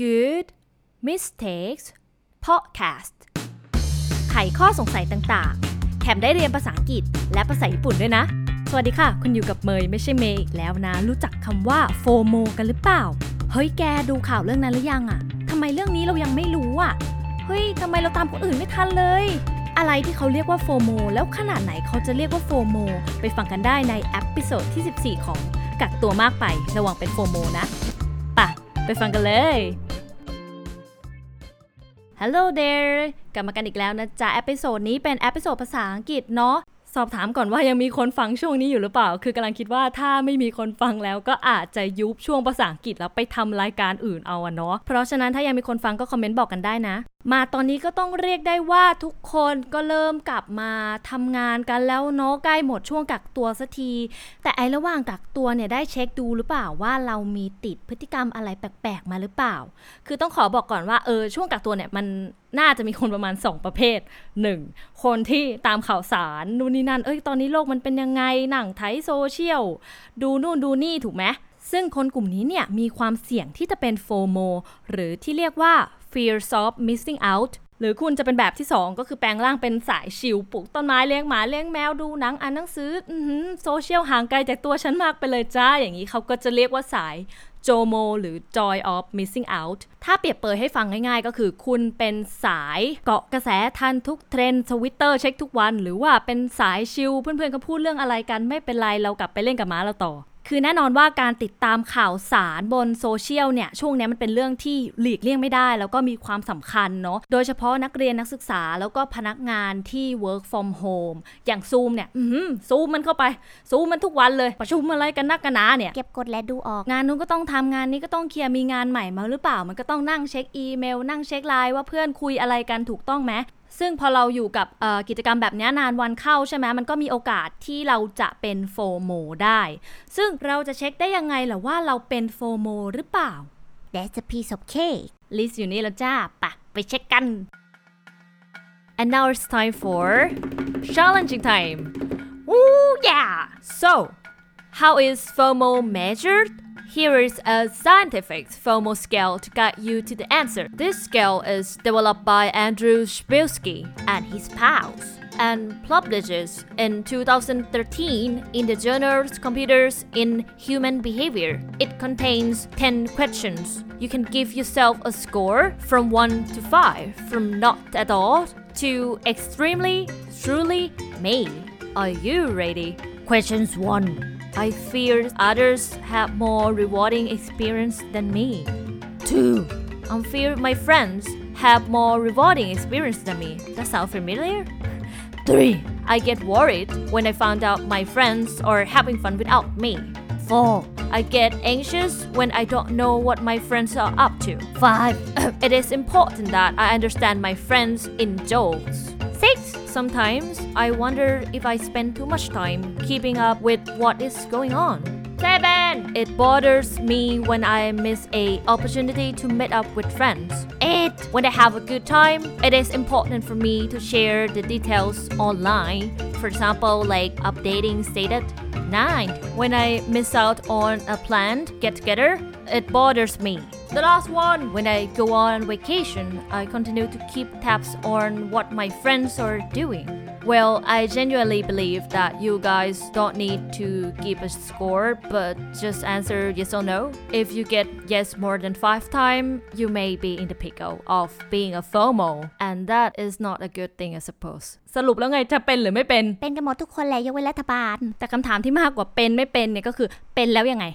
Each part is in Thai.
Good Mistakes Podcast ไขข้อสงสัยต่างๆ แถมได้เรียนภาษาอังกฤษและภาษาญี่ปุ่นด้วยนะ สวัสดีค่ะ คุณอยู่กับเมยไม่ใช่เมย์อีกแล้วนะ รู้จักคำว่า FOMO กันหรือเปล่า เฮ้ยแกดูข่าวเรื่องนั้นหรือยังอะทำไมเรื่องนี้เรายังไม่รู้อะเฮ้ยทำไมเราตามคนอื่นไม่ทันเลย อะไรที่เขาเรียกว่า FOMO แล้วขนาดไหนเขาจะเรียกว่า FOMO ไปฟังกันได้ใน episode ที่ 14 ของกักตัวมากไประวังเป็น FOMO นะปะ ไปฟังกันเลย Hello there กลับมากันอีกแล้วนะจ๊ะ episode นี้เป็น episode ภาษาอังกฤษเนาะสอบถามก่อนว่ายังมีคนฟังช่วงนี้อยู่หรือเปล่า คือกำลังคิดว่าถ้าไม่มีคนฟังแล้วก็อาจจะยุบช่วงภาษาอังกฤษแล้วไปทำรายการอื่นเอาอะเนาะ เพราะฉะนั้นถ้ายังมีคนฟังก็ comment บอกกันได้นะ มาตอนนี้ก็ต้องเรียกได้ว่าทุกคนก็เริ่มกลับมาทำงานกันแล้วเนาะใกล้หมดช่วงกักตัวสักที แต่ไอระหว่างกักตัวเนี่ยได้เช็คดูหรือเปล่าว่าเรามีติดพฤติกรรมอะไรแปลกๆมาหรือเปล่า คือต้องขอบอกก่อนว่าเออช่วงกักตัวเนี่ยมันน่าจะมีคนประมาณ 2 ประเภท 1. คนที่ตามข่าวสารนู่นนี่นั่นเอ้ยตอนนี้โลกมันเป็นยังไงหนังไทยโซเชียลดูนู่นดูนี่ถูกไหมซึ่งคนกลุ่มนี้เนี่ยมีความเสี่ยงที่จะเป็นโฟโมหรือที่เรียกว่า fear of missing out หรือคุณจะเป็นแบบที่ 2 ก็คือแปลงร่างเป็นสาย chill ปลูกต้นไม้เลี้ยงหมาเลี้ยงแมวดูหนังอ่านหนังสือโซเชียลห่างไกลจากตัวฉันมากไปเลยจ้า อย่างนี้เขาก็จะเรียกว่าสาย JOMO หรือ joy of missing out ถ้าเปรียบเปยให้ฟังง่ายๆ ก็คือคุณเป็นสายเกาะกระแสทันทุกเทรนด์ทวิตเตอร์เช็คทุกวัน หรือว่าเป็นสาย chill เพื่อนๆก็พูดเรื่องอะไรกันไม่เป็นไรเรากลับไปเล่นกับหมาเราต่อ คือแน่นอนว่าการติดตามข่าวสารบนโซเชียลเนี่ยช่วงนี้มันเป็นเรื่องที่หลีกเลี่ยงไม่ได้ แล้วก็มีความสำคัญเนาะโดยเฉพาะนักเรียนนักศึกษาแล้วก็พนักงานที่ work from home อย่างซูมเนี่ยซูมมันเข้าไปซูมมันทุกวันเลย ประชุมอะไรกันนักกันหนาเนี่ยเก็บกดและดูออกงานนู้นก็ต้องทำงานนี้ก็ต้องเคลียร์มีงานใหม่มาหรือเปล่า มันก็ต้องนั่งเช็คอีเมล นั่งเช็คไลน์ว่าเพื่อนคุยอะไรกันถูกต้องไหม ซึ่งพอเราอยู่กับกิจกรรมแบบนี้นานวันเข้าใช่ไหมมันก็มีโอกาสที่เราจะเป็น FOMO ได้ ซึ่งเราจะเช็คได้ยังไงล่ะว่าเราเป็น FOMO หรือเปล่า That's a piece of cake list อยู่นี่แล้วจ้าปะไปเช็คกัน and now it's time for challenging time Ooh yeah so how is FOMO measured Here is a scientific FOMO scale to guide you to the answer. This scale is developed by Andrew Shpilsky and his pals and published in 2013 in the journal Computers in Human Behavior. It contains 10 questions. You can give yourself a score from 1 to 5, from not at all to extremely, truly, me. Are you ready? Questions 1. I fear others have more rewarding experience than me. 2. I fear my friends have more rewarding experience than me. That sound familiar? 3. I get worried when I find out my friends are having fun without me. 4. I get anxious when I don't know what my friends are up to. 5. it is important that I understand my friends in jokes. 6. Sometimes I wonder if I spend too much time keeping up with what is going on. 7. It bothers me when I miss a opportunity to meet up with friends. 8. When I have a good time, it is important for me to share the details online. For example, like updating status. 9. When I miss out on a planned get together, it bothers me. The last one, when I go on vacation, I continue to keep tabs on what my friends are doing. Well, I genuinely believe that you guys don't need to keep a score, but just answer yes or no. If you get yes more than five times, you may be in the pickle of being a FOMO, and that is not a good thing, I suppose. สรุปแล้วไงจะเป็นหรือไม่เป็น เป็นกันหมดทุกคนแหละยกเว้นรัฐบาล แต่คำถามที่มากกว่าเป็นไม่เป็นเนี่ยก็คือเป็นแล้วยังไง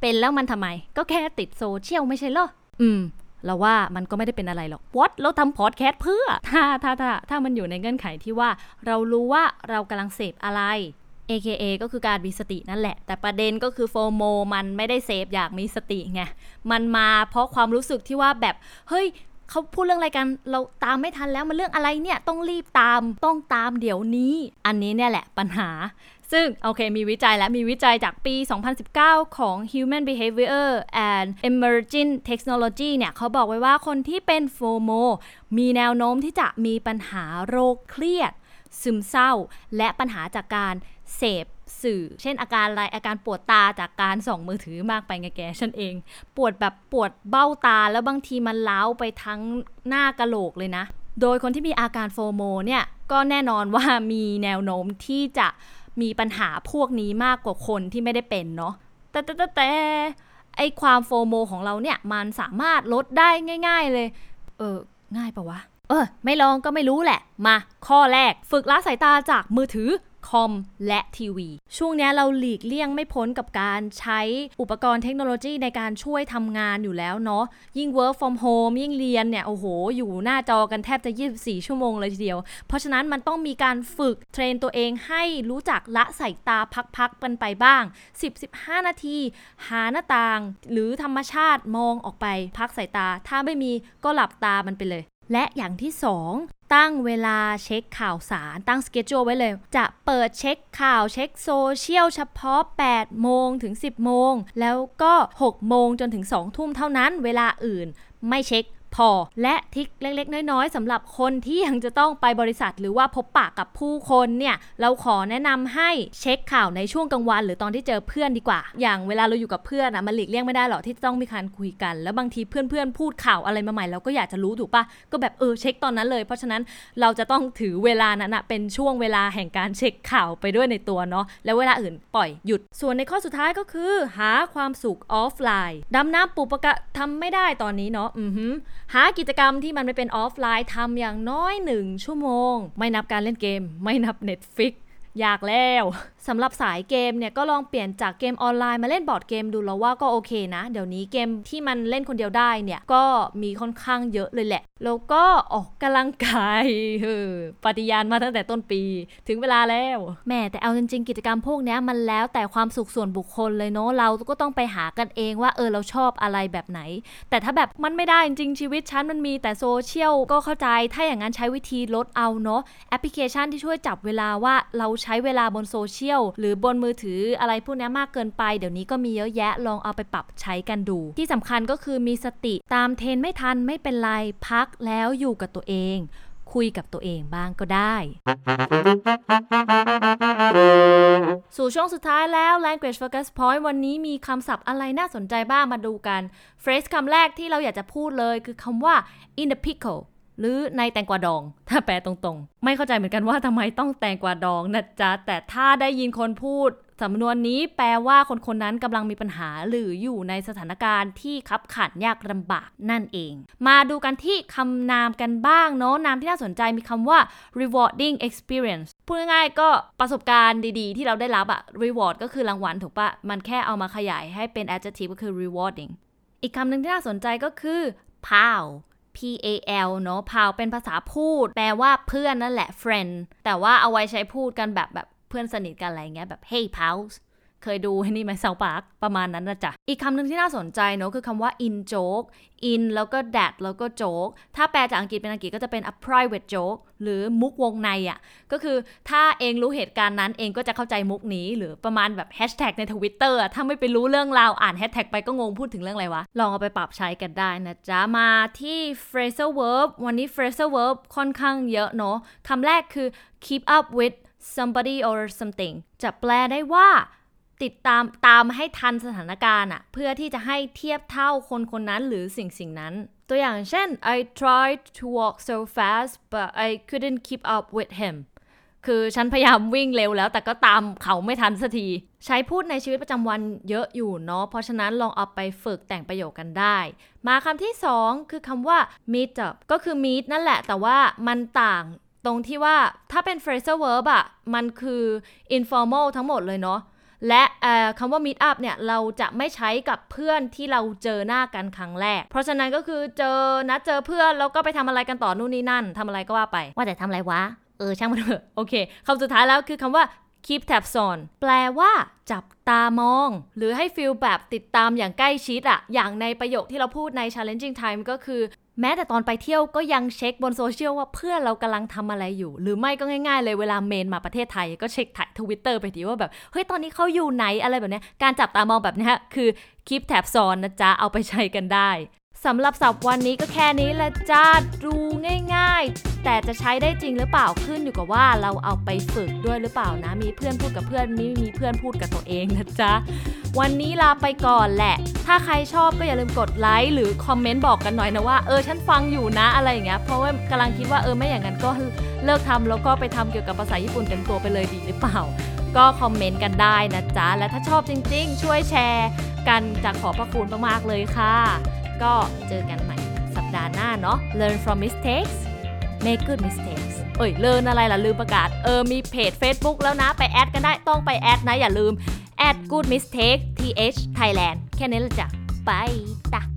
เป็นแล้วมันทำไม ก็แค่ติดโซเชียลไม่ใช่เหรอ อืม เราว่ามันก็ไม่ได้เป็นอะไรหรอกวอตเราทำพอดแคสต์เพื่อ ถ้าถ้าถ้าถ้ามันอยู่ในเงื่อนไขที่ว่า เรารู้ว่าเรากำลังเสพอะไร AKA ก็คือการมีสตินั่นแหละ แต่ประเด็นก็คือโฟโมมันไม่ได้เสพอยากมีสติไง มันมาเพราะความรู้สึกที่ว่าแบบ เฮ้ย เขาพูดเรื่องอะไรกันเราตามไม่ทันแล้วมันเรื่องอะไรเนี่ยต้องรีบตามต้องตามเดี๋ยวนี้ อันนี้เนี่ยแหละปัญหา ซึ่งโอเคมีวิจัยและมีวิจัยจากปี 2019 ของ Human Behavior and Emerging Technology เนี่ยเขาบอกไว้ว่าคนที่เป็นโฟโมมีแนวโน้มที่จะมีปัญหาโรคเครียด ซึมเศร้า และปัญหาจากการเสพ สื่อ เช่นอาการอะไรอาการปวดตาจากการส่องมือถือมากไปไงแกฉันเอง ปวดแบบปวดเบ้าตาแล้วบางทีมันเล้าไปทั้งหน้ากะโหลกเลยนะ โดยคนที่มีอาการโฟโมเนี่ยก็แน่นอนว่ามีแนวโน้มที่จะมีปัญหาพวกนี้มากกว่าคนที่ไม่ได้เป็นเนาะแต่แต่แต่แต่ไอความโฟโมของเราเนี่ยมันสามารถลดได้ง่าย ๆเลย เออง่ายปะวะ เออไม่ลองก็ไม่รู้แหละ มา ข้อแรก ฝึกละสายตาจากมือถือ คอมและทีวี ช่วงนี้เราหลีกเลี่ยงไม่พ้นกับการใช้อุปกรณ์เทคโนโลยีในการช่วยทำงานอยู่แล้วเนาะยิ่ง work from home ยิ่งเรียนเนี่ย โอ้โห อยู่หน้าจอกันแทบจะ 24 ชั่วโมงเลยทีเดียว เพราะฉะนั้นมันต้องมีการฝึกเทรนตัวเองให้รู้จักละสายตาพักๆกันไปบ้าง 10-15 นาที หาหน้าต่าง หรือธรรมชาติมองออกไปพักสายตา ถ้าไม่มีก็หลับตามันไปเลยและอย่างที่ 2 ตั้งเวลาเช็คข่าวสารตั้งสเกจจูไว้เลย จะเปิดเช็คข่าวเช็คโซเชียลเฉพาะ 8 โมงถึง 10 โมง แล้วก็ 6 โมงจนถึง 2 ทุ่มเท่านั้น เวลาอื่นไม่เช็ค พอ และทิกเล็กๆ น้อยๆสำหรับคนที่ยังจะต้องไปบริษัท หรือว่าพบปะกับผู้คนเนี่ยเราขอแนะนำให้เช็คข่าวในช่วงกลางวัน หรือตอนที่เจอเพื่อนดีกว่า อย่างเวลาเราอยู่กับเพื่อนอะมันหลีกเลี่ยงไม่ได้หรอกที่ต้องมีการคุยกัน แล้วบางทีเพื่อนๆพูดข่าวอะไรมาใหม่เราก็อยากจะรู้ถูกปะก็แบบเออเช็คตอนนั้นเลย เพราะฉะนั้นเราจะต้องถือเวลานั้นอะเป็นช่วงเวลาแห่งการเช็คข่าวไปด้วยในตัวเนาะแล้วเวลาอื่นปล่อยหยุด ส่วนในข้อสุดท้ายก็คือ หาความสุขออฟไลน์ดำน้ำดูปะการังทำไม่ได้ตอนนี้เนาะอือหือหากิจกรรมที่มันไม่เป็นออฟไลน์ทำอย่างน้อยหนึ่งชั่วโมง ไม่นับการเล่นเกม ไม่นับ Netflix อยากแล้วสำหรับสายเกมเนี่ยก็ลองเปลี่ยนจากเกมออนไลน์มาเล่น board game ดูแล้วว่าก็โอเคนะ เดี๋ยวนี้เกมที่มันเล่นคนเดียวได้เนี่ยก็มีค่อนข้างเยอะเลยแหละ แล้วก็ออกกำลังกายปฏิญาณมาตั้งแต่ต้นปี ถึงเวลาแล้วแม่แต่เอาจริงๆ กิจกรรมพวกนี้มันแล้วแต่ความสุขส่วนบุคคลเลยเนาะเราก็ต้องไปหากันเองว่าเออเราชอบอะไรแบบไหน แต่ถ้าแบบมันไม่ได้จริงชีวิตฉันมันมีแต่โซเชียลก็เข้าใจถ้าอย่างนั้นใช้วิธีลดเอาเนาะแอปพลิเคชันที่ช่วยจับเวลาว่าเราใช้เวลาบนโซเชียลหรือบนมือถืออะไรพวกนี้มากเกินไปเดี๋ยวนี้ก็มีเยอะแยะลองเอาไปปรับใช้กันดู ที่สำคัญก็คือมีสติตามเทรนไม่ทันไม่เป็นไรพักแล้วอยู่กับตัวเอง คุยกับตัวเองบ้างก็ได้สู่ช่วงสุดท้ายแล้ว language focus point วันนี้มีคำศัพท์อะไรน่าสนใจบ้างมาดูกัน phrase คำแรกที่เราอยากจะพูดเลยคือคำว่า in the pickle หรือในแตงกวาดอง ถ้าแปลตรงๆ ไม่เข้าใจเหมือนกันว่าทำไมต้องแตงกวาดองนะจ๊ะ แต่ถ้าได้ยินคนพูดสำนวนนี้แปลว่าคนคนนั้นกำลังมีปัญหาหรืออยู่ในสถานการณ์ที่คับขันยากลำบากนั่นเอง มาดูกันที่คำนามกันบ้างเนาะนามที่น่าสนใจมีคำว่า rewarding experience พูดง่ายๆก็ประสบการณ์ดีๆ ที่เราได้รับอะ reward ก็คือรางวัลถูกปะมันแค่เอามาขยายให้เป็น adjective ก็คือ rewarding อีกคำหนึ่งที่น่าสนใจก็คือ pal P A L เนาะพาวเป็นภาษาพูด แปลว่าเพื่อนนั่นแหละ friend แต่ว่าเอาไว้ใช้พูดกันแบบแบบเพื่อนสนิทกันอะไรเงี้ยแบบ hey pals เคยดูนี่ไหมเซาปาร์กประมาณนั้นนะจ๊ะ อีกคำหนึ่งที่น่าสนใจเนาะคือคำว่า in joke in แล้วก็ that แล้วก็ joke ถ้าแปลจากอังกฤษเป็นอังกฤษก็จะเป็น a private joke หรือมุกวงในอะ่ะ ก็คือถ้าเองรู้เหตุการณ์นั้นเองก็จะเข้าใจมุกนี้ หรือประมาณแบบแฮชแท็กในทวิตเตอร์ถ้าไม่ไปรู้เรื่องราวอ่านแฮชแท็กไปก็งงพูดถึงเรื่องอะไรวะ ลองเอาไปปรับใช้กันได้นะจ๊ะ มาที่ phrasal verb วันนี้ phrasal verb ค่อนข้างเยอะเนาะคำแรกคือ keep up with somebody or something จะแปลได้ว่า ติดตามตามให้ทันสถานการณ์อะเพื่อที่จะให้เทียบเท่าคนคนนั้นหรือสิ่งสิ่งนั้น ตัวอย่างเช่น I tried to walk so fast but I couldn't keep up with him คือฉันพยายามวิ่งเร็วแล้ว แต่ก็ตามเขาไม่ทันสักที ใช้พูดในชีวิตประจำวันเยอะอยู่เนาะเพราะฉะนั้นลองเอาไปฝึกแต่งประโยคกันได้ มาคำที่สองคือคำว่า meet up ก็คือ meet นั่นแหละ แต่ว่ามันต่างตรงที่ว่าถ้าเป็น phrasal verb อะมันคือ informal ทั้งหมดเลยเนาะ และคำว่า meet up เนี่ยเราจะไม่ใช้กับเพื่อนที่เราเจอหน้ากันครั้งแรก เพราะฉะนั้นก็คือเจอนะเจอเพื่อนแล้วก็ไปทำอะไรกันต่อนู่นนี่นั่นทำอะไรก็ว่าไป ว่าแต่ทำอะไรวะเออช่างมันเถอะโอเคคำสุดท้ายแล้วคือคำว่า keep tabs on แปลว่า จับตามอง หรือให้ feel แบบติดตามอย่างใกล้ชิดอะอย่างในประโยคที่เราพูดใน challenging time ก็คือ แม้แต่ตอนไปเที่ยวก็ยังเช็คบนโซเชียลว่าเพื่อนเรากำลังทำอะไรอยู่ หรือไม่ก็ง่ายๆเลยเวลา main มาประเทศไทย ก็เช็คถ่ายทวิตเตอร์ไปทีว่าแบบ เฮ้ย ตอนนี้เขาอยู่ไหนอะไรแบบนี้การจับตามองแบบนี้คือ keep tabs on นะจ๊ะเอาไปใช้กันได้ สำหรับสับวันนี้ก็แค่นี้และจ้าดูง่าย ๆ แต่จะใช้ได้จริงหรือเปล่าขึ้นอยู่กับว่าเราเอาไปฝึกด้วยหรือเปล่านะ มีเพื่อนพูดกับเพื่อนไม่มีเพื่อนพูดกับตัวเองนะจ๊ะวันนี้ลาไปก่อนแหละ ถ้าใครชอบก็อย่าลืมกดไลค์หรือคอมเมนต์บอกกันหน่อยนะว่าเออฉันฟังอยู่นะอะไรอย่างเงี้ยเพราะว่ากำลังคิดว่าเออไม่อย่างนั้นก็เลิกทำแล้วก็ไปทำเกี่ยวกับภาษาญี่ปุ่นกันตัวไปเลยดีหรือเปล่า ก็คอมเมนต์กันได้นะจ๊ะและถ้าชอบจริง ๆ ช่วยแชร์กันจะขอพระคุณมากๆเลยค่ะ ก็เจอกันใหม่สัปดาห์หน้าเนาะ Learn from mistakes make good mistakes เอ้ย เลินอะไรล่ะ ลืมประกาศ เออ มีเพจ Facebook แล้วนะ ไปแอดกันได้ ต้องไปแอดนะ อย่าลืมแอด good mistake th Thailand แค่นี้ละจ้ะ ไปจ้ะ